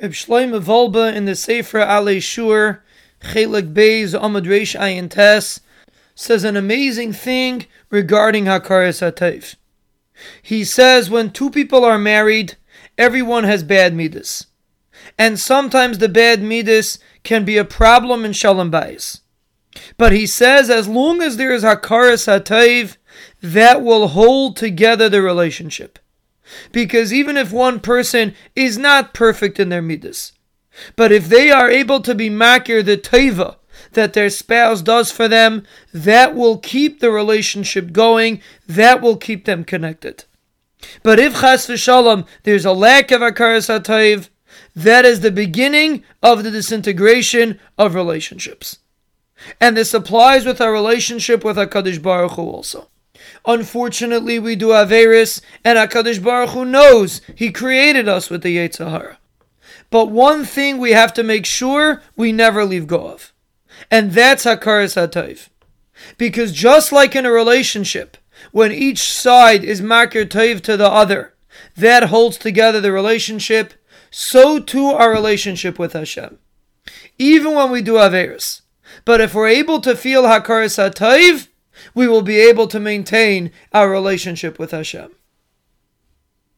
Reb Shloime Wolbe in the Sefer Alei Shur, Chelik Beis Amad Reish Ayin Tes, says an amazing thing regarding Hakaras HaTev. He says when two people are married, everyone has bad midas. And sometimes the bad midas can be a problem in Shalom Bayis. But he says as long as there is Hakaras HaTev, that will hold together the relationship. Because even if one person is not perfect in their midas, but if they are able to be makir the teva that their spouse does for them, that will keep the relationship going, that will keep them connected. But if chas v'shalom, there's a lack of akaras hatayv, that is the beginning of the disintegration of relationships. And this applies with our relationship with HaKadosh Baruch Hu also. Unfortunately, we do Averis, and HaKadosh Baruch Hu knows He created us with the Yetzer Hara. But one thing we have to make sure we never leave go of, and that's Hakaras HaTayv. Because just like in a relationship, when each side is makir tayv to the other, that holds together the relationship, so too our relationship with Hashem. Even when we do Averis. But if we're able to feel Hakaras HaTayv, we will be able to maintain our relationship with Hashem.